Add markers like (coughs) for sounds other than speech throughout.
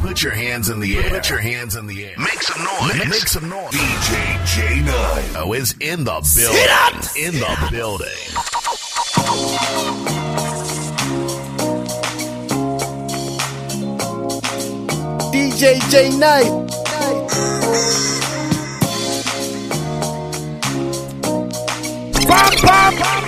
Put your hands in the air. Put your hands in the air. Make some noise. Make some noise. DJ J9 oh, is in the building. In the building. DJ J Night. Bam, bam, bam,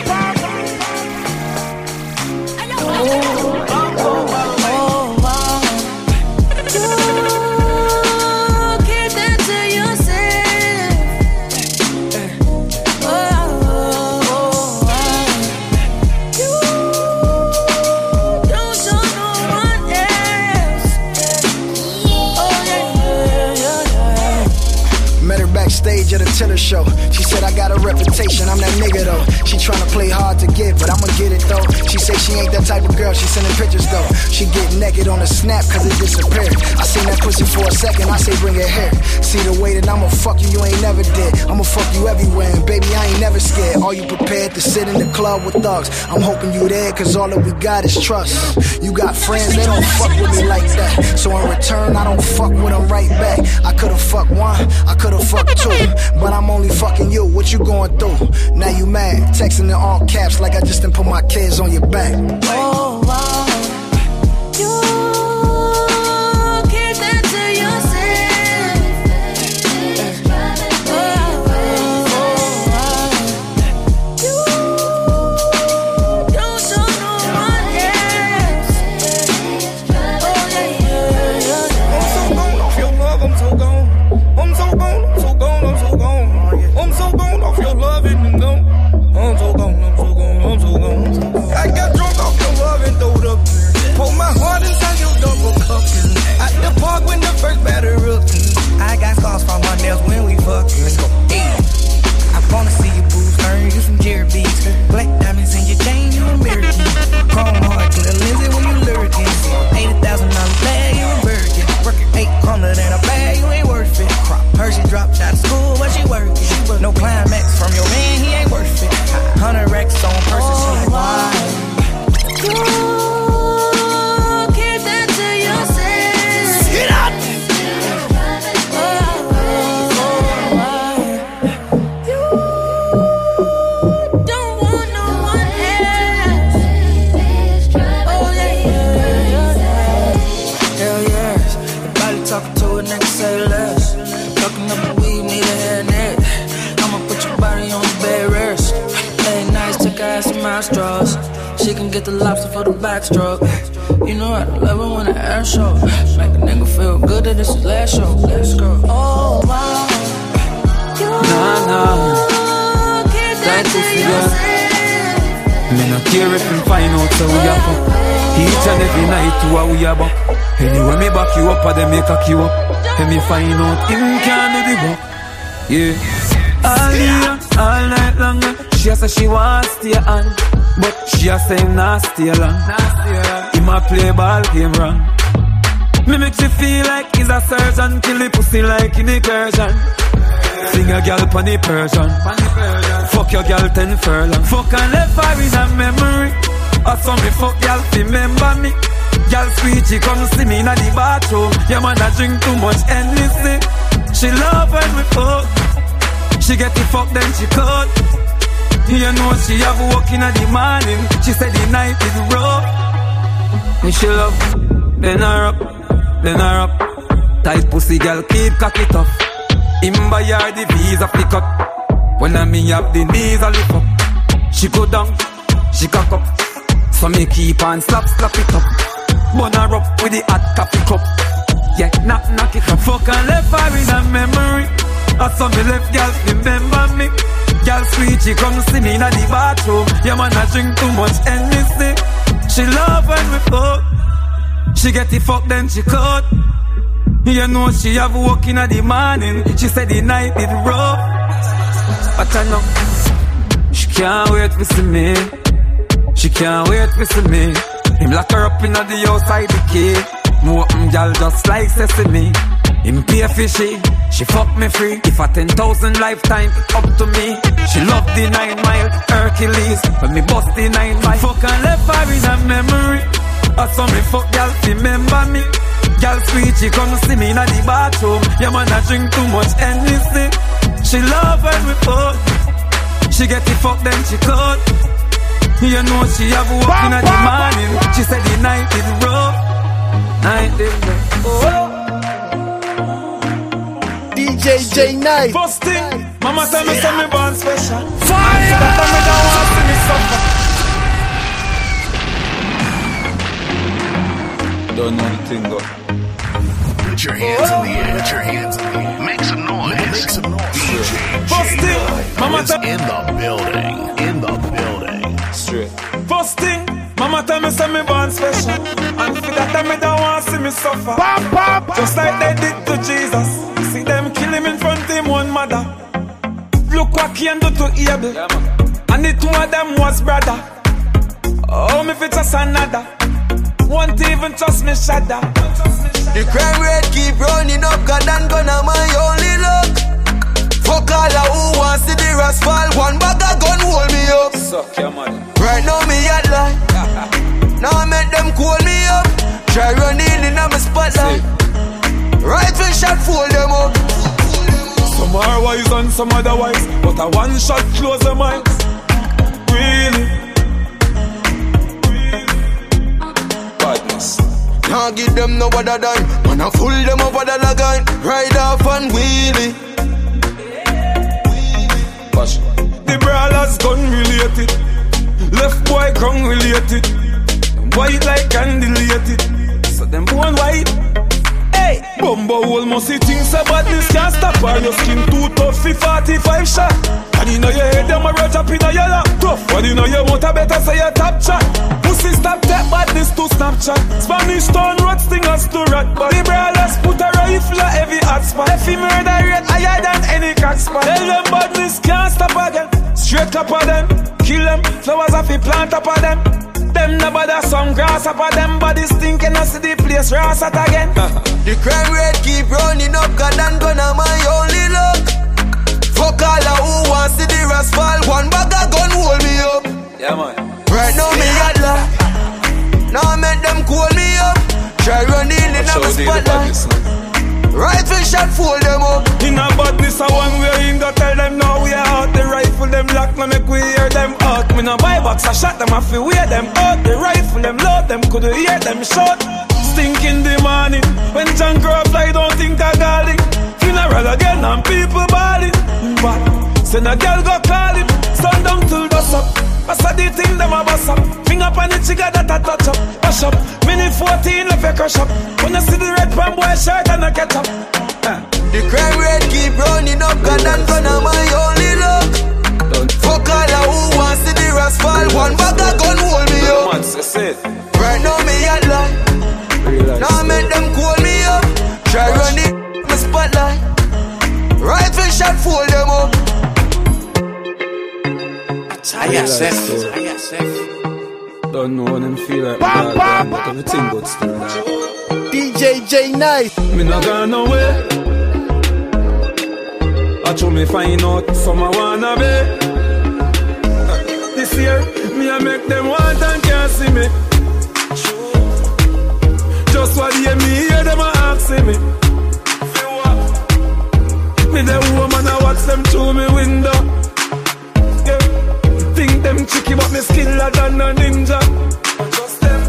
show. Said I got a reputation, I'm that nigga though. She tryna play hard to get, but I'ma get it though. She say she ain't that type of girl, she sending pictures though. She get naked on a snap cause it disappeared. I seen that pussy for a second, I say bring it here. See the way that I'ma fuck you, you ain't never did. I'ma fuck you everywhere, and baby, I ain't never scared. Are you prepared to sit in the club with thugs? I'm hoping you there cause all that we got is trust. You got friends, they don't fuck with me like that. So in return, I don't fuck with them right back. I could've fucked one, I could've fucked two, but I'm only fucking you. What you going through? Now you mad, texting in all caps like I just didn't put my kids on your back. Oh, wow. You backstroke. You know I love it when the air show. Make a nigga feel good that this is last show. Let's go. Oh wow. You Nah, nah. keep that That to pussy, girl. Me no care if him find out how we a fuck. Each and every night to a we a buck. Anyway, me back you up or them make cock you up. And me find out him can do the work. Yeah. All day, all night long. Eh? She a say she want stay on, but she a say not stay long. Him a play ball game wrong. Me make she feel like he's a surgeon, kill the pussy like in incursion. Sing a girl pon the Persian. Fuck your girl ten furlong. Fuck and left her in a memory. I saw me fuck girl remember me. Girl sweet, she come see me in the bathroom. Yeah man, I drink too much Hennessy. She love when we fuck. She get the fuck then she cut. You know she have work in the morning. She said the night is rough. And she love, then her up, then her up. Tight pussy girl, keep cock it up. Him buy her the visa pick up. When I me have the knees, I lift up. She go down, she cock up. So me keep on slap, slap it up. Bun her up with the hot coffee cup. Yeah, knock, knock it up. Fuck and left her in a memory. I saw me left girl remember me. Girl sweet, she come see me in the bathroom. Yeah man, I drink too much and Hennessy. She love when we fuck. She get the fuck then she cut. You know she have work in the morning. She said the night is rough. But I know she can't wait to see me. She can't wait to see me. Him lock her up in the outside the key. No open gal just like sesame. Him pay fishy, she she fuck me free. If a ten thousand lifetime, up to me. She love the nine mile Hercules. When me bust the nine mile, fuck and left her in a memory. I saw me fuck gal, remember me. Gal sweet, she come see me in the bathroom. Yeah, man, I drink too much anything. She love when we fuck. She get the fuck, then she cut. You know she have work in the morning. She said the night is rough. Night is rough. Oh. DJ J Night. First thing, mama tell me say me born special. Fire! That time me don't want see me suffer. Don't know the thing, though. Put your hands in the air. Put your hands in the air. Make some noise. Make some noise. DJ First thing, mama is tell- in the building. In the building. Straight. First thing, mama tell me say me born special. And for that time me don't want see me suffer. Pop, pop, Just like they did to Jesus. Front of him one mother. Look what Cain do to Abel. Yeah, man. And the two of them was brother. Oh, me fit just another. Won't even trust me shudder. The crime rate keep running up, God and gonna my only luck. Fuck all of who wants to the rest fall. One bag of gun hold me up. Suck your mother. Right now me at line. (laughs) now I make them call me up. Try running in on my spotlight. Rifle shot fold them up. Some are wise and some otherwise, but a one shot close the minds. Really? Badness. Can't give them no other dime. Man, I fool them over the line. Ride off and wheelie. Passion. The brawlers gun related. Left boy ground related. White like candelated. So them born white. Hey, Bumbo hole must see things about this can't stop her. Your skin too tough for 45 shot. And you know your head them a roll up in a yellow tough. But you know your motor better say your top chat. Pussy stop that badness to Snapchat. Spanish town road stingers to rat. But the brawlers put a rifle at every hot spot. He murder rate higher than any crack spot. Tell them badness can't stop again. Straight up of them, kill them. Flowers off the plant up of them. Them no bother some grass up of them bodies stinking. I see the place ras at again. (laughs) The crime rate keep running up, God and gonna my only luck. Fuck all of who wants to the rest fall. One bag of gun hold me up. Yeah, man. Right now me at line. Now I make them call me up. Try running in Show spotlight. Rifle shot fold them up. In a badness, a one way in go tell them now we are out. The rifle them lock, no make we hear them out. Me no buy box, I shot them, I feel wear them out. The rifle them load them, could hear them shot? Stink in the morning, when John up, I don't think I got it. Funeral again, and people balling. But send a girl go call sundown dust up. Saw the thing them a bust up. Finger on the trigger that I touch up. Push up. Mini 14 left a crush up. When you see the red pan boy shirt and a catch up. Eh. The crime rate keep running up, God and gonna my only luck. Fuck all who wants to the rest fall. One bag of gun hold me up. man, say say it. Right now me at Don't know when them feel like my dog, but everything good still now. DJ J Night. Me not gone nowhere. I told me find out some I wanna be. This year, me I make them want and can't see me. Just what hear me hear them a asking me. Feel what? Me the woman I watch them through me window. Yeah. Think them tricky but me skiller than a ninja. Just them.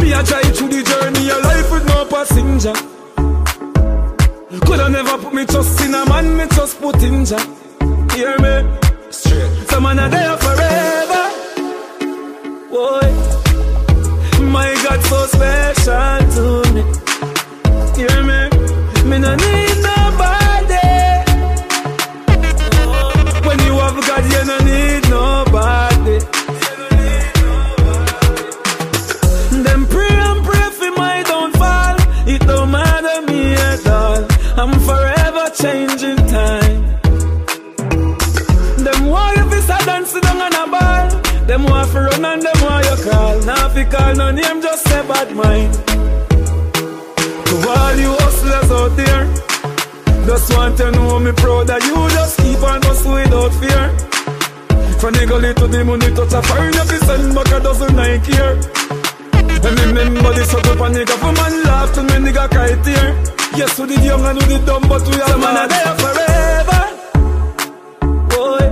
Me a drive through the journey of life with no passenger. Coulda never put me trust in a man, me just put in Jah. Hear me? Straight. Some man are there forever. Boy, my God so special to me. Hear me? Me no need nobody. Oh. When you have God, you no need fi call no name, just say bad mind. To all you hustlers out there, just want to know me proud that you just keep on hustle without fear. From gully to the money touch a foreign, you fi send back a dozen Nike here. And remember this up a nigga for man laugh till me nigga cry tear. Yes, we did young and we did dumb, but we are man are there forever. Boy,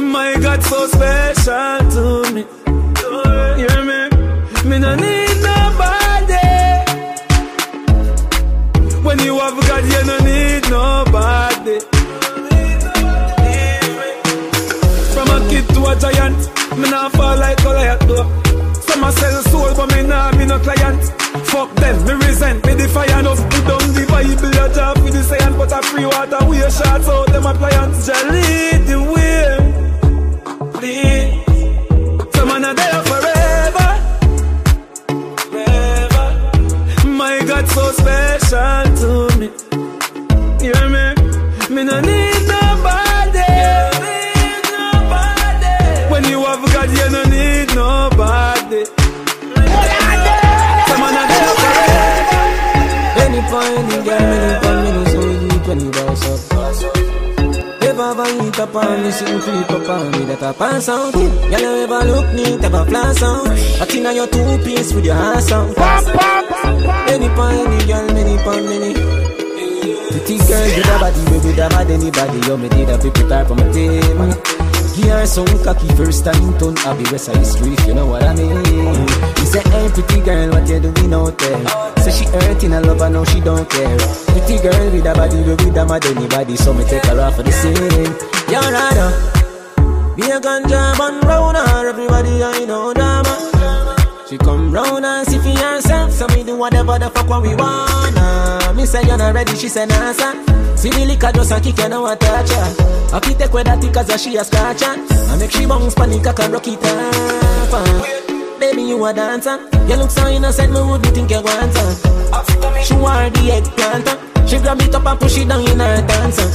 my God, so special to me. No need nobody. When you have God, you no need nobody. From a kid to a giant, me not fall like Goliath. Some a sell soul, but me nah be no client. Fuck them, me resent, me defiant. Us put down the Bible, a job with the science, but a free water, we a shots out them appliance. Just lead the way, please. So special to me. Hear me? Me no need If I ever hit up on me, sitting creep up on me, that I pass out. Girl, you ever look neat, ever flash out. I think now you're two piece with your ass out. Any point, any girl, many point, many. Pretty girl with a body, baby, that mad anybody. Yo, me did a people type on my team. Her some cocky first time turn Abbey West Side Street, you know what I mean? He said, hey, pretty girl, what you doing out there? Say she hurting, I love her, now she don't care. Pretty girl with a body, with a mad anybody. So me take her off for the scene. You're right, Be a ganja man round her, everybody I know drama. She come round and see for herself, so me do whatever the fuck what we wanna. Me say you're not ready, she say nah sir. See the liquor just a kick, you know what touch her. I fit take with that cause she a scratch her. I make she bounce panic, I can rock it off. uh. Baby, you a dancer. You look so innocent, me wouldn't think you want her. She wear the eggplant. uh. She grab it up and push it down in her dancer.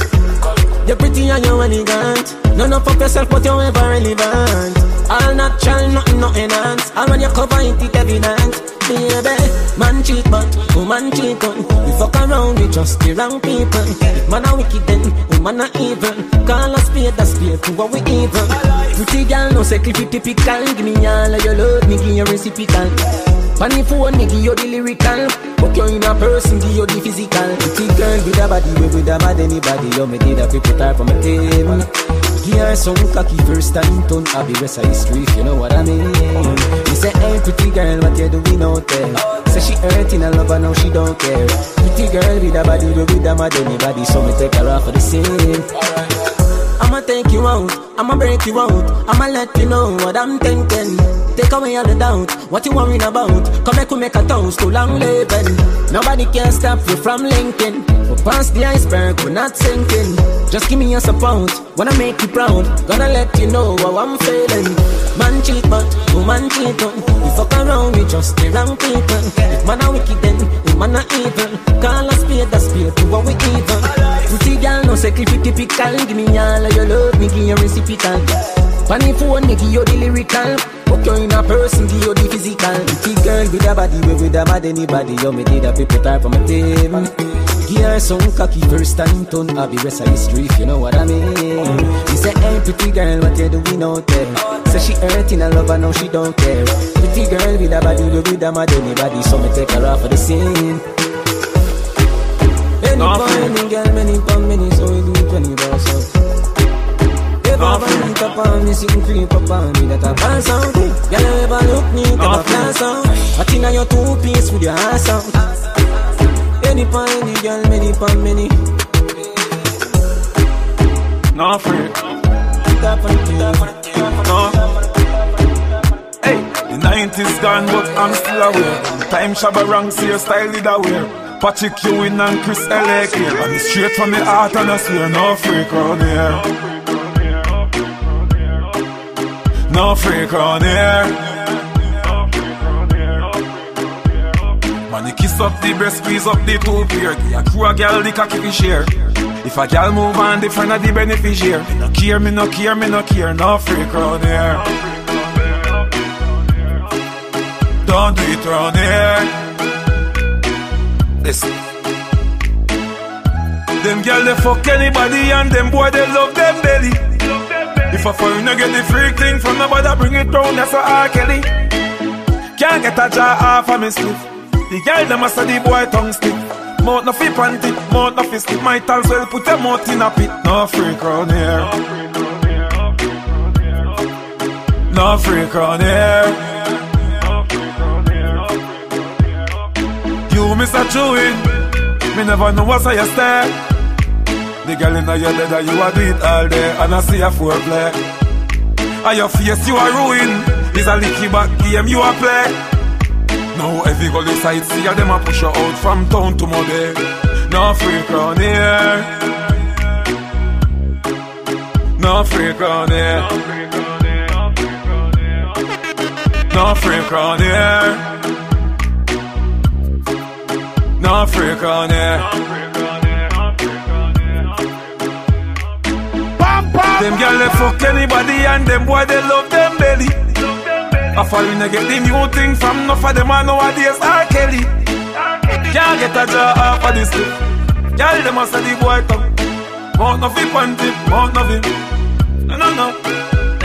You're pretty and you're elegant. None of fuck yourself, but you're ever relevant. All natural, nothing, nothing enhance. And when you cover it, it evident. Baby, man cheat, but woman cheat on. We fuck around with just the wrong people. If man a wicked, then woman a evil. Call us spade a spade to what we evil. Pretty girl, no say clip it typical. Give me all of your love, me give you reciprocal. Funny phone, me give you the lyrical. Book you in a person, give you the physical. Pretty girl with a body, we with a mad anybody. You me did a people type on my team. Her some cocky first time turn Abbey West Side Street, you know what I mean? Me say, hey, pretty girl, what you doing out there? Say she hurting, I love her, now she don't care. Pretty girl with a body, we with a mad anybody. So me take her off for the scene. I'ma take you out, I'ma break you out, I'ma let you know what I'm thinking. Take away all the doubt, what you worrying about? Come make we make a toast to long living. Nobody can stop you from linking. We past the iceberg, we're not sinking. Just give me your support, wanna make you proud. Gonna let you know how I'm feeling. Man cheat, but woman cheat on. We fuck around with just the wrong people. If man a wicked, then woman a evil. Call a spade a spade to what we evil. Pretty girl, no it typical. Give me all of your love, me give you reciprocal. Funny phone, me give you the lyrical. Book you in a person, give you the physical. Pretty girl with a body, we with a mad anybody. You me did a people type for my team. Give her some cocky first time turn Abbey West Side Street, you know what I mean? He said, hey, pretty girl, what you doing out there? Say she hurting, I love her, now she don't care. Pretty girl with a body, we with a mad anybody. So me take her off for the scene. Any Nah, point, friend. any girl, many pound, many, so we do it you boss up. If Nah, I ever hit up on me, sitting creep up on me, that I pass out. Girl, you ever look neat, Nah, ever out. I think now you're two piece with your ass out. Any point, any girl, many pound, many. No on the No. Hey, the 90s gone, but I'm still aware. Time Shabba Rank, see your style did aware. Patrick Ewing and Chris L.A. clear. And it's straight from the heart and I swear, no freak round here. No freak round here. You kiss up the breast, squeeze up the two pair. A crew a gal the cocky fi share. If a gal move on, the friend of the beneficiary. Me no care, me no care, me no care. No freak round here. Don't do it round here. Listen. Them gal they fuck anybody and them boy they love them belly. If a foreigner get the freak thing from nobody, bring it round, that's a R. Kelly. Can't get a jaw off of me spliff. The girl them a say the boy tongue stick. Mouth no fi panty, mouth no fi stick. Might as well put your mouth in a pit. No freak round here. No freak round here. You, Mr. Chewy, me never know what's how you stay. The girl in your bed, that you a do it all day, and I see a foreplay. And your face, you are ruin. It's a licky back game you a play. Now every go side see ya them a push you out from town to Mobe. No freak round here. No freak round here. No freak round here. No freak round here. Them gyal they fuck anybody and them boy they love them belly. I fall in get the new thing from enough of them I nowadays R. Kelly. Can't get a job off of this lip. Gyal them a say the boy tongue. Mount no fi panty, mount no fi. No no no,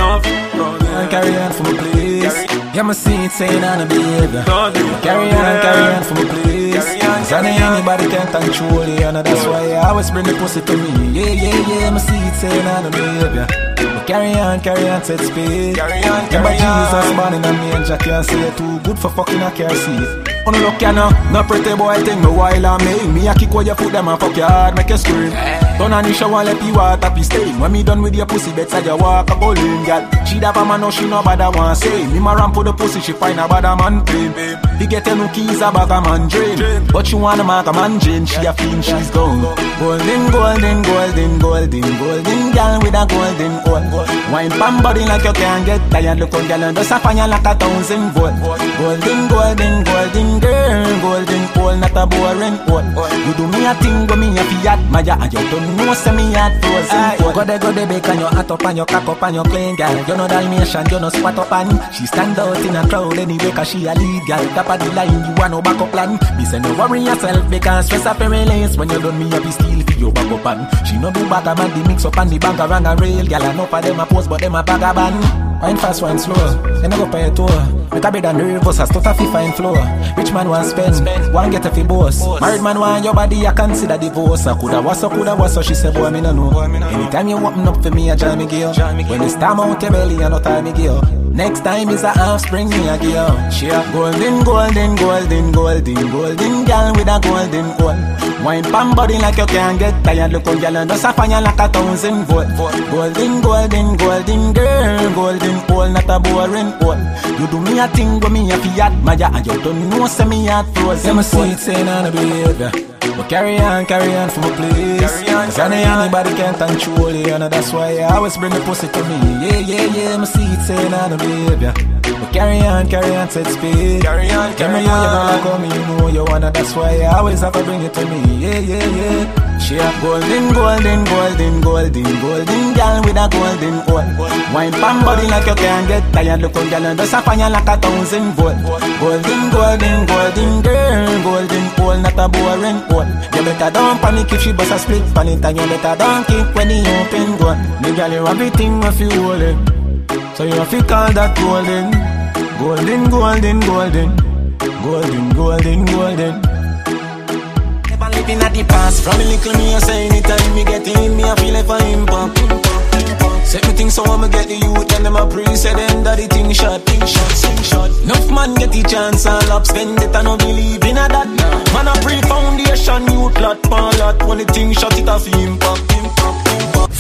no fi. No, carry on for me, please. Yeah, my seat saying on the behavior. no, no, Carry on, carry on for me, please. Carry Cause I know anybody can control you, and that's why I always bring the pussy to me. Yeah, yeah, yeah, my seat saying on the behavior. Carry on, carry on, set speed. Carry on, Remember carry on. Jesus born in a manger, can't say too good for fucking a car seat. On the look, you know, no pretty boy thing, no while I make me a kick where you put them and fuck your hard, make you scream. Turn on the shower, let the water be stain. When me done with your pussy, better you walk a bowling, girl. She da man, no she no bother want say. Me ma ramp for the pussy, she find a bad man pain. He get no keys, a bag a man drain. But she wanna mark a man Jane, she a fiend, she's gone. Golden, golden, golden, golden, golden girl with a golden hole. Wine pan body like you can't get tired. Look on girl and just a fire like a thousand volt. Golden, golden, golden girl, golden hole, not a boring hole. You do me a thing, go me a fiat, Maya, and you don't know say me a frozen. Go there, go there, bake and your hat up and your cock up and your clean girl. You know Dalmatian, you know spot up and she stand out in a crowd anyway, cause she a lead girl. Top of the line, you want no backup plan. Me say no worry yourself because stress up your release when you done me up, steal for your backup and she no do bag a the mix up and the bank around a rail. Girl, I know for them a post, but them a bag a ban. Wine fast, wine slow. Then I go pay a tour. Make a and the reverse, a stuff a fi fine floor. Rich man want spend, one get a fi boss. Married man want your body, I consider divorce. I coulda was so, coulda was so. She say, boy, me no know. Anytime you open up for me, I jam me gear. When it's time out your belly, I no time me gear. Next time is a half spring, me a gear. She a golden, golden, golden, golden, golden girl with a golden hole. Wine pan body like you can't get tired. Look on girl just a fire like a thousand volt. Golden, golden, golden girl, golden hole, not a boring hole. You do me a thing, go me a fiat, Maya, and you don't know say me a frozen. Yeah, my sweet saying on a behavior. But carry on, carry on for my place. Carry on, Cause I know carry on. anybody can't control you, and that's why I always bring the pussy to me. Yeah, yeah, yeah, my seat saying on a behavior. But carry on, carry on, set speed. Carry on, Tell carry on. you your girl on. like me, you know you wanna, that's why I always have to bring it to me. Yeah, yeah, yeah. She a golden, golden, golden, golden, golden girl with a golden hole. Wine pan body like you can't get tired. Look on girl and just a fire like a thousand volt. Golden, golden, golden girl, golden hole, not a boring hole. You better don't panic if she bust a split pan it, and you better don't kick when the open gun. Me girl, you everything if you hold. So you have to call that golden, golden, golden, golden, golden, golden, golden. Never living at the past. From a little me, I say anytime me get in, me I feel like I impact. Set me things so I'ma get the youth and them a pre say them that the thing shot, thing shot, thing shot. Enough man get the chance and lap spend it, I no believe in a that. Man a pre foundation, youth lot, pan lot. When the thing shot, it a fi impact, impact, impact.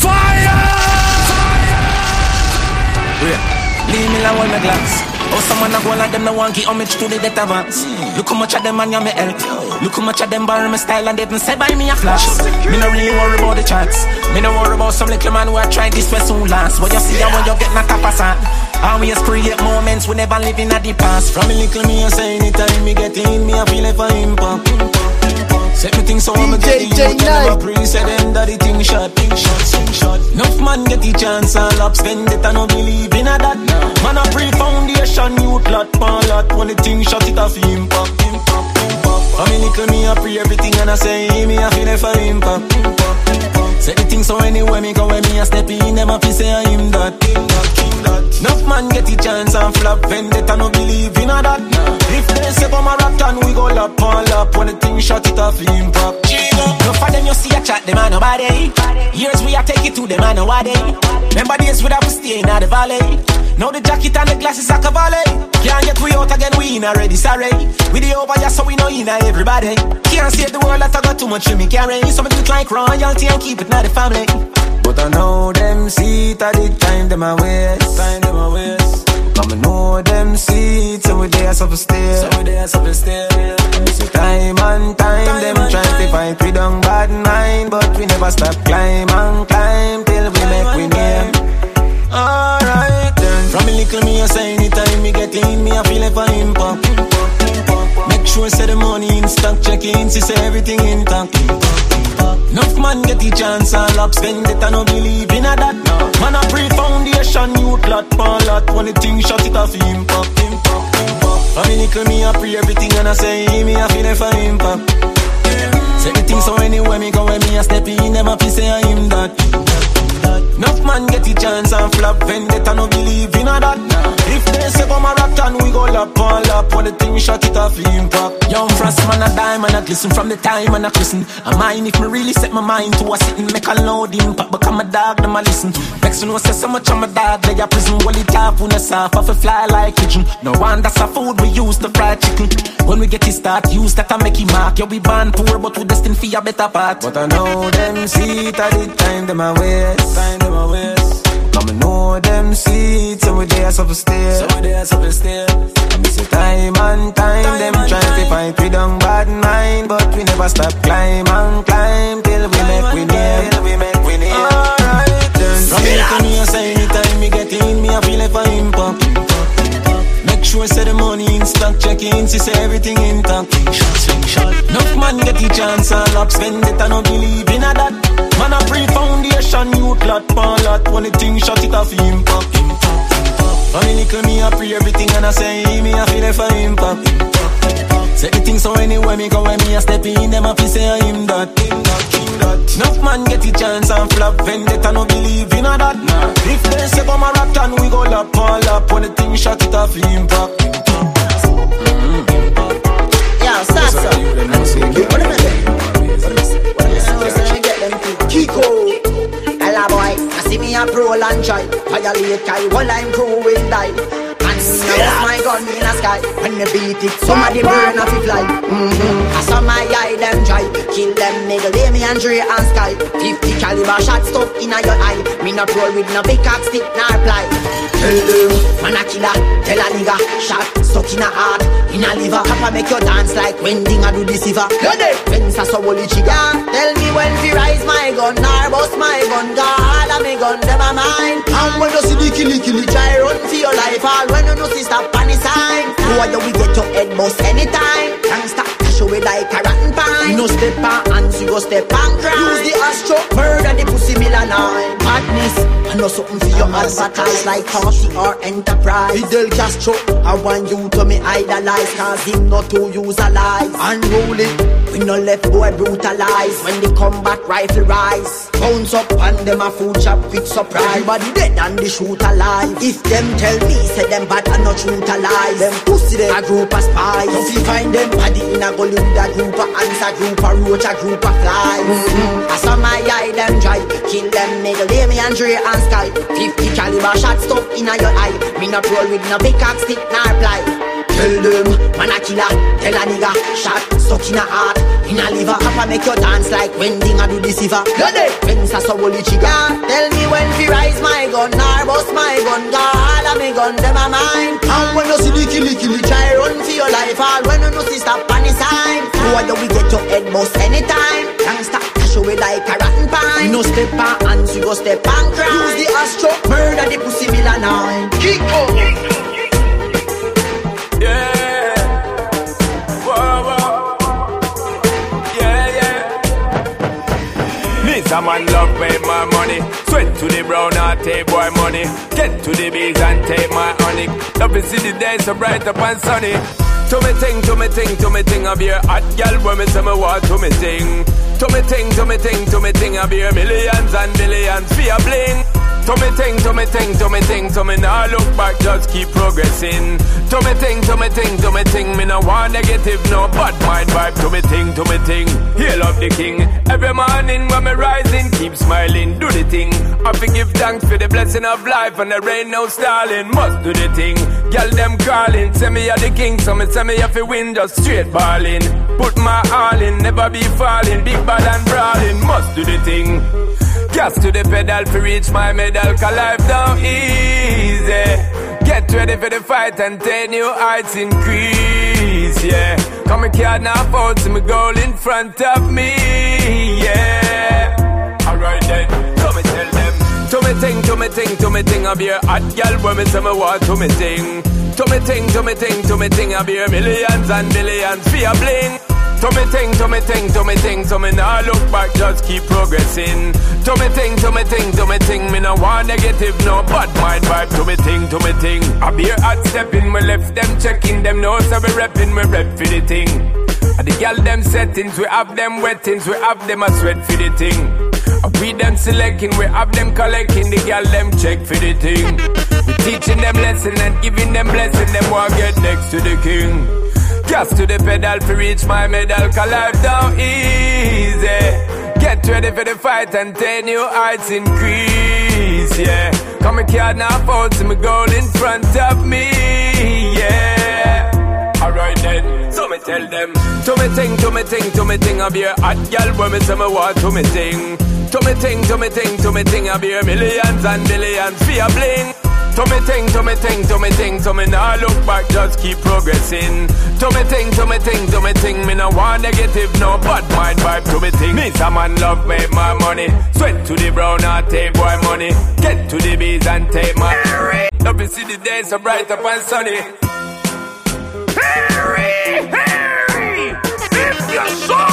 Yeah. Leave me alone my glass. Oh, someone a go like them, no one give homage to the death advance. Look how much of them man ya me help. Look how much of them borrow my style and they even say by me a flash. Me no really worry about the chats. Me no worry about some little man who a try this way soon last. What you see and when you get up a sand. Always create moments we never living at the past. From a little me, I say anytime me get in, me I feel like I impact. Set me things so I'ma get the DJ youth and never pre say them that the thing shot, thing shot, thing shot. Enough man get the chance and lap spend it, I no believe in a that. Man a pre foundation, youth lot, pan lot. When the thing shot, it a fi impact, impact, impact. I mean, little me, I pre everything and I say, me, I feel if I impact, impact, impact. Say the thing so anywhere me go, when me a step in, them a fi say I him that. That, that. Enough man get the chance and flop, vendetta no believe in a that. If they say come a rock and we go lap on lap, when the thing shot it off impact. Enough of them you see a chat, them a nobody. Years we a take it to them a nobody. Remember days we have to stay in the valley. Now the jacket and the glasses are cavalry. Can't get we out again, we in already, sorry. We the over just so we know in everybody. Can't save the world that I got too much in me carry. Some do it like royalty and keep it not the family. But I know them see it at the time them a waste. Time them a waste. Come know them it, so we there so for stay. So we there stay. So time and time, time them try to fight we don't bad mind, but we never stop climb and climb till we make we name. Alright then. From a little me I say anytime me get in, me I feel like a impact. Make sure say the money in stock, check in, see say everything intact. Enough man get the chance and lap spend it, I no believe in a that. Man a pre-foundation, youth lot, pan lot, when the thing shot it off impact, impact, impact. From a little me I pre everything and I say me I feel like a impact. Say the thing so anywhere me go, when me a step in, a fi say I him that. Enough man get the chance and flop vendetta no believe in a that. If they say come a rock and we go lap on lap when the thing shot it off impact. Young frost man a dime and a glisten from the time and a christen. I mind if me really set my mind to a sitting make a loud impact become a dog them a listen. Next to know say so much I'm a dog they a prison it off when a soft off a fly like pigeon. No one that's a food we use to fry chicken. When we get it start use that I make it mark. Yeah we born poor but we destined for a better part. But I know them see it at the time them a waste. Time them a waste. Come and know them see it, so we there so for stay. So we there so stay. I miss it time and time, time them trying to fight we don't bad mind, but we never stop climb and climb till we make we name. Till we make we name. From me to me, I say anytime me get in, me I feel like a impact. Make sure say the money in stock, check in, see say everything intact. Enough man get the chance and lap spend it, I no believe in a that. Man a pre-foundation, youth lot, pan lot, when the thing shot it off impact. From me little me I pre everything and I say me I feel it for impact. Say the thing so anywhere me go when me a step in them I feel say I him that. Him that, him that. Enough man get the chance and flop vendetta no believe in a that. If they say come a rock and we go lap on lap when the thing shot it off impact. Yo, Sasa. What am I saying? Kiko. Ella boy, I see me a pro and try. Violate Kai while I'm crew will die. Now my gun in the sky. When they beat it, somebody burn off it fly. Mm-hmm. Saw my eye them try. Kill them nigga, lay me and Dre and Sky. 50 caliber shot stuck in your eye. Me not roll with no big cock stick nor ply. Tell them, man a killer. Tell a nigga, shot stuck in a heart, in a liver. Papa make you dance like when Ding a do the siver. Ready? Fence a so holy chiga. Tell me when fi rise my gun or bust my gun. God, a me gun them a mine. And when you see the killy killy, try run for your life. All when you know see stop on the sign. Who you we get your head bust anytime. Gangsta cash away like a rotten pine. No step on hands, you go step on crime. Use the astro, murder the pussy melanine. Madness, I know something for your advertise like Porsche or Enterprise. Fidel Castro, I want you to me idolize, cause him not to use a lie. Unruly, we no left boy brutalize when the combat rifle rise. Bounce up and them a food chop with surprise. Everybody dead and the shoot alive. If them tell me, say them bad and not truth alive. Them pussy them a group of spies. If you find them body in a gully with a group of ants, a group of roach, a group of flies. Mm-hmm. I saw my eye them dry, kill them nigga, lay me and Dre and Sky. 50 caliber shot stuck in a your eye. Me not roll with no big cock stick nor ply. Tell them, man a killer, tell a nigga, shot stuck in a heart, in a liver. Papa make you dance like when Ding a do the siver. Ready? Fence a so holy chiga. Tell me when fi rise my gun, or bust my gun, all of me gun them a mine. And when you see the killy killy, try run for your life. All when you know see stop on the sign. Who you we get your head bust anytime. Gangsta cash away like a rotten pine. No step on hands, you go step on crime. Use the astro, murder the pussy melanine. Some man love pay my money. Sweat to the brown heart, take boy money. Get to the bees and take my honey. Love to see the day so bright up and sunny. To me ting, to me ting, to me ting, I be a hot gal when me say me want to me ting. To me ting, to me ting, to me ting, I be millions and millions for a bling. To me ting, to me ting, to me ting, to me now look back, just keep progressing. To me ting, to me ting, to me ting, me no want negative, no bad mind vibe. To me ting, to me ting, hail of the king. Every morning when me rising, keep smiling, do the thing. I forgive thanks for the blessing of life and there ain't no stalling. Must do the thing. Girl them calling, say me a the king, so me say me have to win, just straight balling. Put my all in, never be falling, big bad and brawling. Must do the thing. Gas to the pedal to reach my medal, cause life down easy. Get ready for the fight and ten new heights increase, yeah. Come and can't now fall to my goal in front of me, yeah. Alright then, so me tell them. To me ting, to me ting, to me ting, I be a hot gal when say me want to me ting. To me ting, to me ting, to me ting, I be millions and millions for a bling. To me ting, to me ting, to me ting, so me nah look back, just keep progressing. To me ting, to me ting, to me ting, me no want negative, no bad mind vibe. To me ting, to me ting, I be a hot stepping, we left them checking, them know so we repping, we rep for the ting. And the gal them settings, we have them wettings, we have them a sweat for the thing. We them selecting, we have them collecting, the gal them check for the thing. We teaching them lesson and giving them blessing, them want get next to the king. Gas to the pedal to reach my medal, cause life down easy. Get ready for the fight and ten new heights increase, yeah. Come and can't now fall to my goal in front of me, yeah. Alright then, so me tell them. To me ting, to me ting, to me ting, I be a hot gal when me say me want to me ting. To me ting, to me ting, to me ting, I be millions and millions for a bling. To me ting, to me ting, to me ting, to me nah look back, just keep progressing. To me ting, to me ting, to me ting, me no want negative, no bad mind vibe to me ting. Me some man love make my money, sweat to the brown, I take boy money. Get to the bees and take my. Love to see the day so bright up and sunny. Harry, Harry, if your shoulder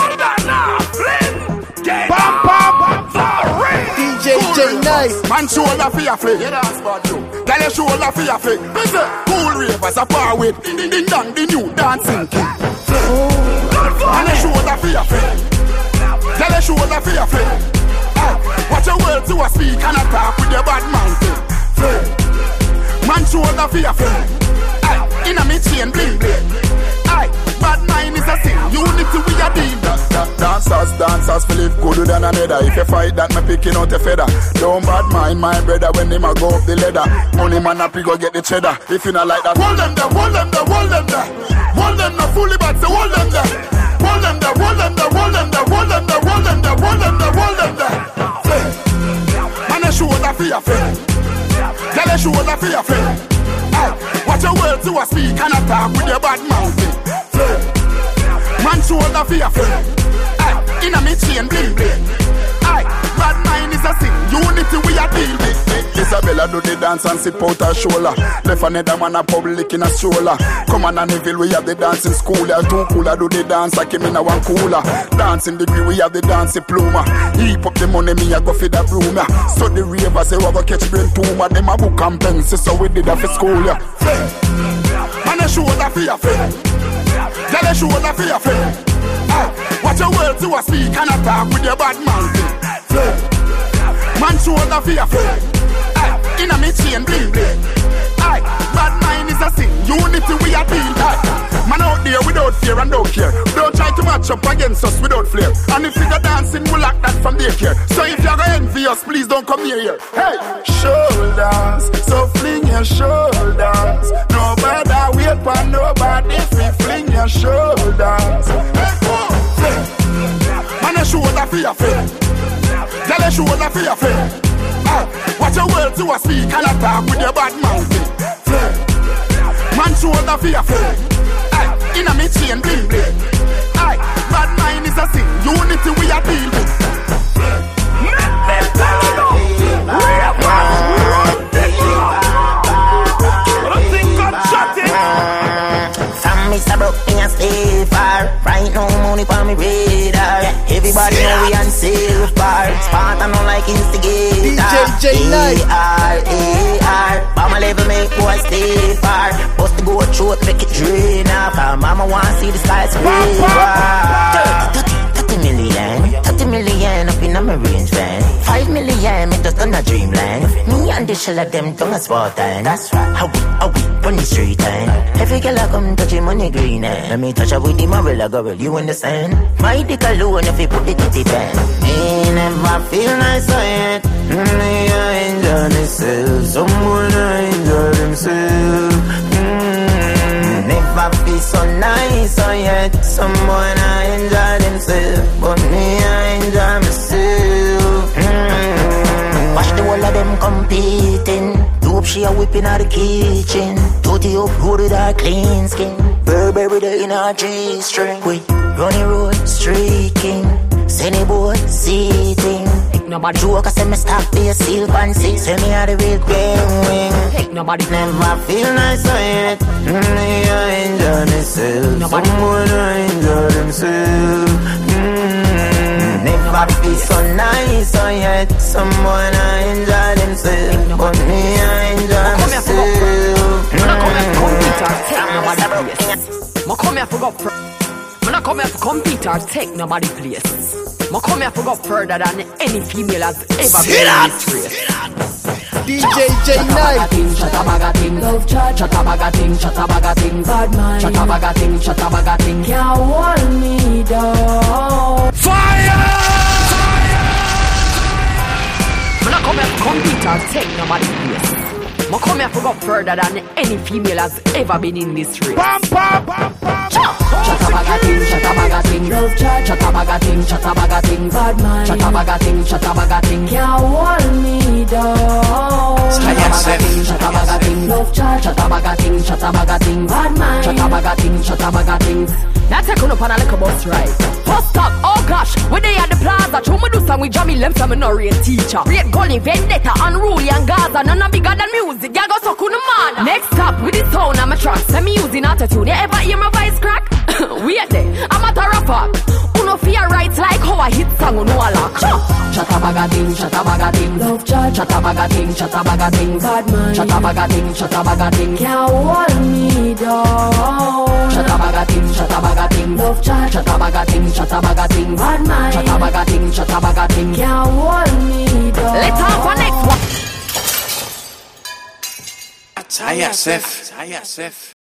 DJ J Nice. Man shoulder for your flick. Yeah, that's bad too. Girl, your shoulder for your flick. Cool ravers a bar with. Ding, ding, ding, dong, the new dancing king. And your shoulder for your flick. Girl, your shoulder for your flick. Ah, Watch your words to a speak and a talk with your bad man. Man shoulder for your flick. Dancers, dancers, feel it gooder than another. If you fight that, me picking out a feather. Don't bad mind my brother when them a go up the ladder. Money man up, you go get the cheddar. If you not like that, hold them there, hold them there, hold them there. Hold them there, fully back, so hold them there. Hold them there, hold them there, hold them there, hold them there, hold them there, hold them there, hold them there. Man, a shoulder for your friend. Tell shoulder for your friend. Aye, Watch your words to a speak and a talk with your bad mouth. Man shoulder for your friend. In a me chain bling bling. Aye, bad mind is a sin. Unity we a deal with. Isabella do the dance and sip out her shoulder. Left another man a public in a stroller. Come on and evil, we have the dancing school. They too cooler do the dance like him in a one cooler. Dancing degree, we have the dancing pluma. Heap up the money, me a go for the broom. Yeah. So the ravers, say we go catch brain tumor. Them a book and pencil, so we did that for school. Yeah. Man a shoulder for your friend. Tell a shoulder for your friend. Your words to a speak and a talk with your bad mouth. Man shoulder for your friend. Ah, in a me chain bling bling. Aye, bad mind is a sin. Unity we a deal. Aye. Man out there without fear and don't care. Don't try to match up against us without flair. And if you go dancing, we'll lock that from daycare. So if you're gonna please don't come near here. Hey, shoulders, so fling your shoulders. Nobody wait for nobody if we fling your shoulders. Hey. Man, a shoulder for your friend. Tell a shoulder for your friend. Ah, watch your words to a speak and a talk with your bad mouth. Fling. Man, shoulder for your friend. Aye, in a me chain bling bling. Aye, bad mind is a sin. Unity we a deal with. Some a stay far. Right now money for me radar. Everybody know we on sale bar. Sparta no like instigator. DJ J Nice. A-R, A-R. Bomb a level make boy stay far. Bust the go throat make it drain off. Mama wanna see the skies free. 30 million, 30 million up in a range van. 5 million, me just on a dreamland. Me and the shell of them tongue a sport and that's right. How we, how we run the street and every girl I come touch him money green and let me touch her with the marble girl, you understand? My dick alone if you put the titty pen. Me never feel nice yet. Me I enjoy myself, someone I enjoy themselves. Nice so yet. Someone I enjoy themselves, but me I enjoy myself. Mm. Watch the whole of them competing. Dope she a whipping out the kitchen. Tootie up with her clean skin. Burberry day in her G string. We running road streaking. Send boy seating. Nobody joke, I say me stop be a seal fancy. Say me a the real wing. Hey, nobody never feel nice so yet. Mm, I enjoy myself. Nobody I enjoy themselves. Mm, never feel so nice so yet. Someone I enjoy themselves. But me I enjoy myself. I come here for compete or take nobody place. Me come here for go I come here for compete or take nobody place. Me come here for go further than any female has ever been in this race. DJ J Knight. Chatabagating, love chat, chatabagating, chatabagating, bad mind, chatabagating, chatabagating, can't hold me down. When I come here for compete or take nobody place. Me come here for go further than any female has ever been in this race. Bam, bam, bam, bam. Chatabagating, chatabagating, love chat, chatabagating, chatabagating, bad mind, chatabagating, chatabagating, can't hold me down. Chatabagating, love chat, chatabagating, chatabagating, bad mind, chatabagating, chatabagating. Now take on up on a little bus ride. First up, oh gosh, we they at the plaza. Show me do song with Jamie Lem, some no real teacher. Real Gully, Vendetta, Unruly and Gaza. None of bigger than music. Y'all go so cool man. Next up, with the sound, I'm a track. Send me using autotune. You ever hear my voice crack? (coughs) Wait there, I'm a terror Uno fear right like how I hit song on no lock. Chatabagating, chatabagating, love chat, chatabagating, chatabagating, bad man, chatabagating, chatabagating, can't hold me down. Chatabagating, chatabagating, love chat, chatabagating, chatabagating, bad man, chatabagating, chatabagating, can't hold me down. Let's have a next one. Taya Sef. Taya Sef.